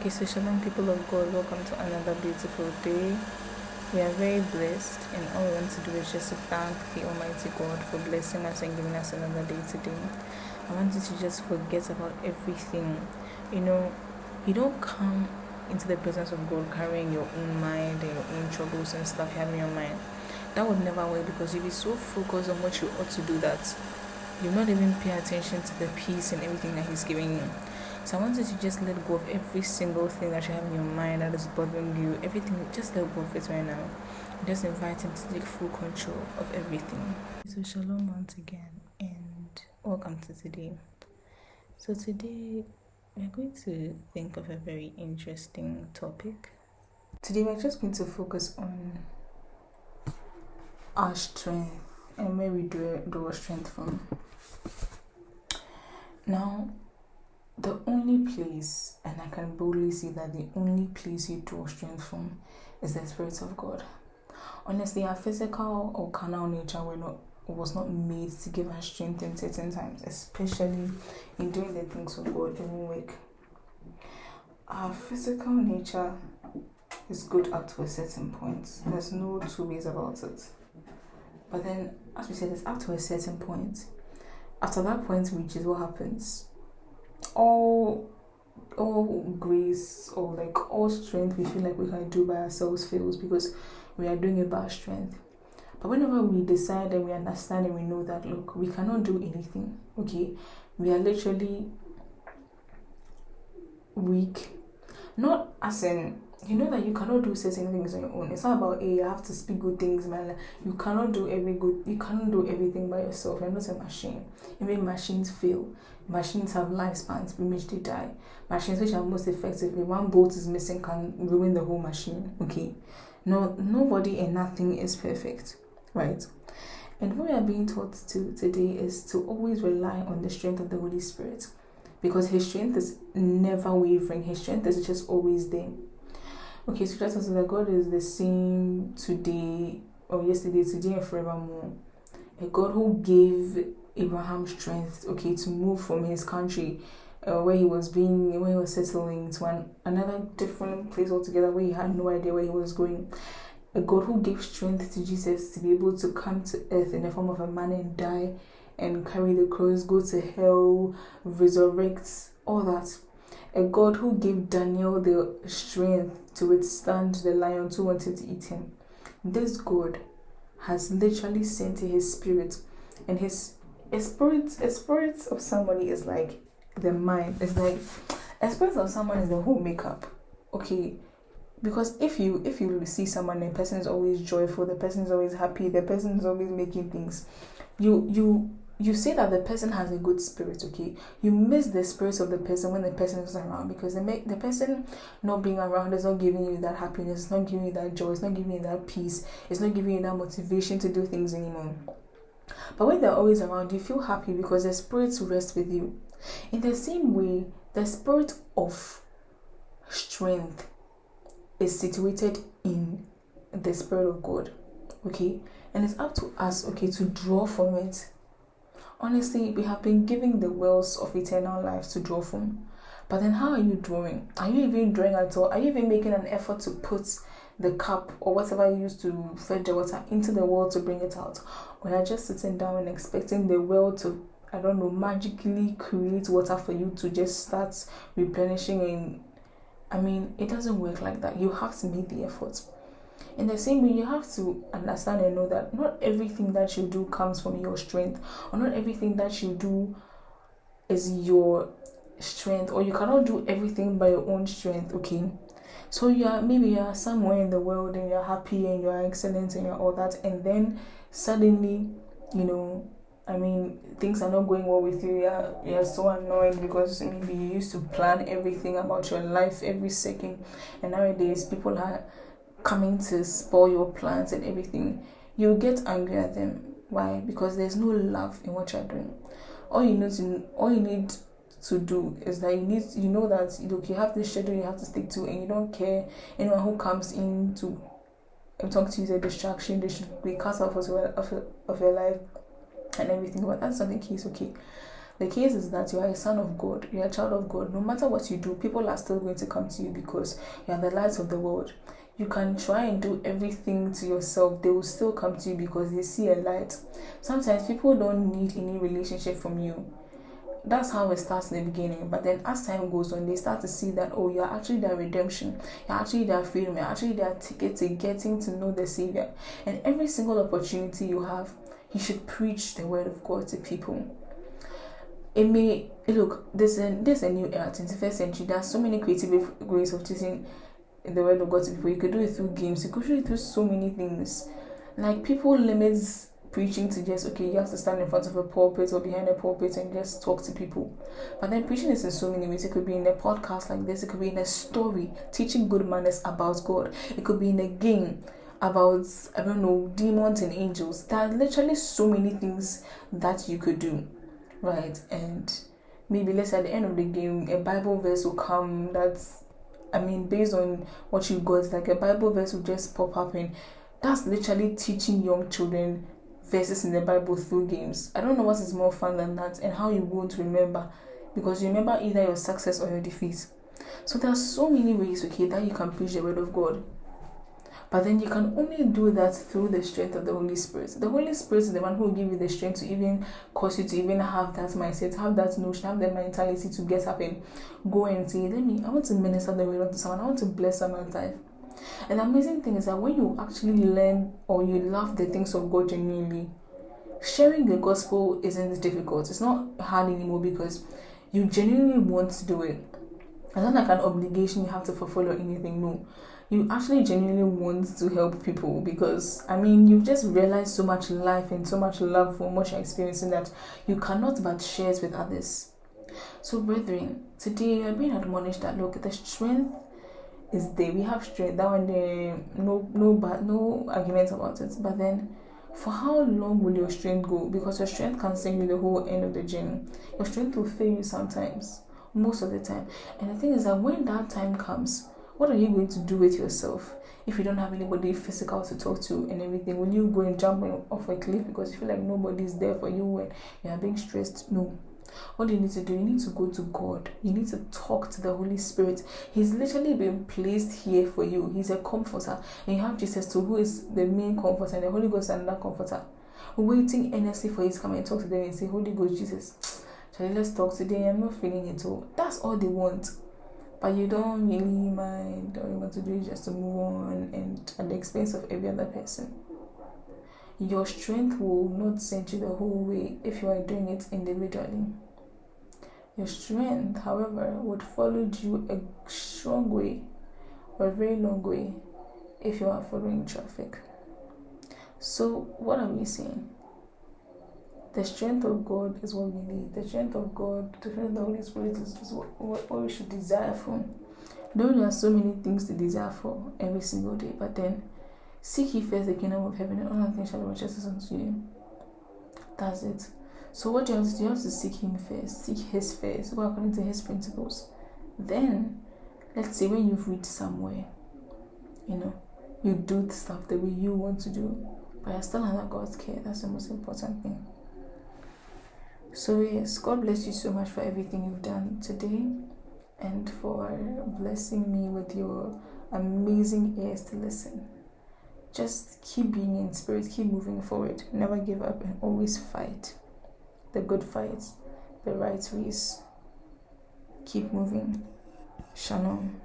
Okay, so shalom, people of God, welcome to another beautiful day. We are very blessed, and all we want to do is just to thank the Almighty God for blessing us and giving us another day today. I want you to just forget about everything. You know, you don't come into the presence of God carrying your own mind and your own troubles and stuff in your mind. That would never work because you'll be so focused on what you ought to do that you'll not even pay attention to the peace and everything that He's giving you. So I want you to just let go of every single thing that you have in your mind that is bothering you. Everything, just let go of it right now. Just invite Him to take full control of everything. So shalom once again, and welcome to today. So today we're going to think of a very interesting topic. Today we're just going to focus on our strength and where we draw, draw strength from. Now, the only place, and I can boldly say that the only place you draw strength from is the Spirit of God. Honestly, our physical or carnal nature were not was not made to give us strength in certain times, especially in doing the things of God in work. Our physical nature is good up to a certain point. There's no two ways about it. But then, as we said, it's up to a certain point. After that point reaches, what happens? All all grace or like all strength we feel like we can do by ourselves fails because we are doing it by strength. But whenever we decide and we understand and we know that look, we cannot do anything, okay, we are literally weak. Not as in you know that you cannot do certain things on your own. It's not about hey, you have to speak good things, man. You cannot do every good. You cannot do everything by yourself. You're not a machine. Even machines fail. Machines have lifespans in which they die. Machines which are most effective, if one bolt is missing, can ruin the whole machine. Okay, no, nobody and nothing is perfect, right? And what we are being taught to today is to always rely on the strength of the Holy Spirit, because His strength is never wavering. His strength is just always there Okay, so that's also that God is the same today or yesterday, today, and forevermore. A God who gave Abraham strength, okay, to move from his country uh, where he was being, where he was settling to an, another different place altogether where he had no idea where he was going. A God who gave strength to Jesus to be able to come to earth in the form of a man and die and carry the cross, go to hell, resurrect, all that a God who gave Daniel the strength to withstand the lions who wanted to eat him. This God has literally sent his spirit, and his spirit a spirit of somebody is like the mind. It's like a spirit of someone is the whole makeup. Okay. Because if you if you see someone, the person is always joyful, the person is always happy, the person is always making things, you you you see that the person has a good spirit, okay? You miss the spirit of the person when the person is around because the, the person not being around is not giving you that happiness, it's not giving you that joy, it's not giving you that peace, it's not giving you that motivation to do things anymore. But when they're always around, you feel happy because the spirits rest with you. In the same way, the spirit of strength is situated in the spirit of God, okay? And it's up to us, okay, to draw from it Honestly, we have been given the wells of eternal life to draw from. But then, how are you drawing? Are you even drawing at all? Are you even making an effort to put the cup or whatever you use to fetch the water into the well to bring it out? Or you're just sitting down and expecting the well to, I don't know, magically create water for you to just start replenishing and I mean, it doesn't work like that. You have to make the effort. In the same way, you have to understand and know that not everything that you do comes from your strength, or not everything that you do is your strength, or you cannot do everything by your own strength, okay? So you are maybe you are somewhere in the world and you're happy and you're excellent and you're all that, and then suddenly, you know, I mean, things are not going well with you. You're, you're so annoyed because maybe you used to plan everything about your life every second, and nowadays people are coming to spoil your plans and everything, you get angry at them. Why? Because there's no love in what you're doing. All you need to all you need to do is that you need you know that look you have this schedule you have to stick to and you don't care anyone who comes in to um, talk to you is a distraction they should be cut off as well of, of your life and everything but that's not the case okay The case is that you are a son of God, you are a child of God. No matter what you do, people are still going to come to you because you are the light of the world. You can try and do everything to yourself, they will still come to you because they see a light. Sometimes people don't need any relationship from you that's how it starts in the beginning. But then as time goes on, they start to see that oh, you're actually their redemption, you're actually their freedom, you're actually their ticket to getting to know the Savior. And every single opportunity you have, you should preach the word of God to people. It may look there's a there's a new era, 21st century. There's so many creative ways of teaching the word of God to people. You could do it through games, you could do it through so many things. Like people limits preaching to just okay you have to stand in front of a pulpit or behind a pulpit and just talk to people. But then preaching is in so many ways. It could be in a podcast like this. It could be in a story teaching good manners about god. It could be in a game about i don't know demons and angels. There are literally so many things that you could do right? And maybe let's say at the end of the game a bible verse will come that's i mean based on what you got like a bible verse will just pop up and that's literally teaching young children verses in the Bible through games. I don't know what is more fun than that and how you won't remember because you remember either your success or your defeat. So there are so many ways, okay, that you can preach the word of God. But then you can only do that through the strength of the Holy Spirit. The Holy Spirit is the one who will give you the strength to even cause you to even have that mindset, have that notion, have the mentality to get up and go and say, Let me, I want to minister the word unto someone, I want to bless someone's life. And the amazing thing is that when you actually learn or you love the things of God genuinely, sharing the gospel isn't difficult. It's not hard anymore because you genuinely want to do it. It's not like an obligation you have to fulfill or anything. No, you actually genuinely want to help people because I mean you've just realized so much life and so much love from what you're experiencing that you cannot but share it with others. So, brethren, today you're being admonished that look, the strength is there. We have strength. That one day, no, no, but no arguments about it. But then, for how long will your strength go? Because your strength can sing you the whole end of the journey. Your strength will fail you sometimes, most of the time. And the thing is that when that time comes, what are you going to do with yourself? If you don't have anybody physical to talk to and everything, will you go and jump off a cliff because you feel like nobody's there for you when you are being stressed? No what you need to do? You need to go to God. You need to talk to the Holy Spirit. He's literally been placed here for you. He's a comforter. And you have Jesus to who is the main comforter, and the Holy Ghost and that comforter. Waiting earnestly for you to come and talk to them and say, Holy Ghost, Jesus, Let's talk today. I'm not feeling it all. That's all they want. But you don't really mind, all you want to do is just to move on and at the expense of every other person your strength will not send you the whole way if you are doing it individually. Your strength, however, would follow you a strong way or a very long way if you are following traffic. So, what are we saying? The strength of God is what we need. The strength of God, the strength the Holy Spirit is, is what, what, we should desire for. Though there are so many things to desire for every single day, but then Seek ye first the kingdom of heaven, and all things shall be righteousness unto you. That's it. So what you have to do, you have to seek him first, seek his first, go according to his principles. Then, let's say when you've reached somewhere, you know, you do the stuff the way you want to do, but you're still under God's care. That's the most important thing. So yes, God bless you so much for everything you've done today and for blessing me with your amazing ears to listen just keep being in spirit, keep moving forward, never give up, and always fight the good fights, the right ways. Keep moving. Shalom.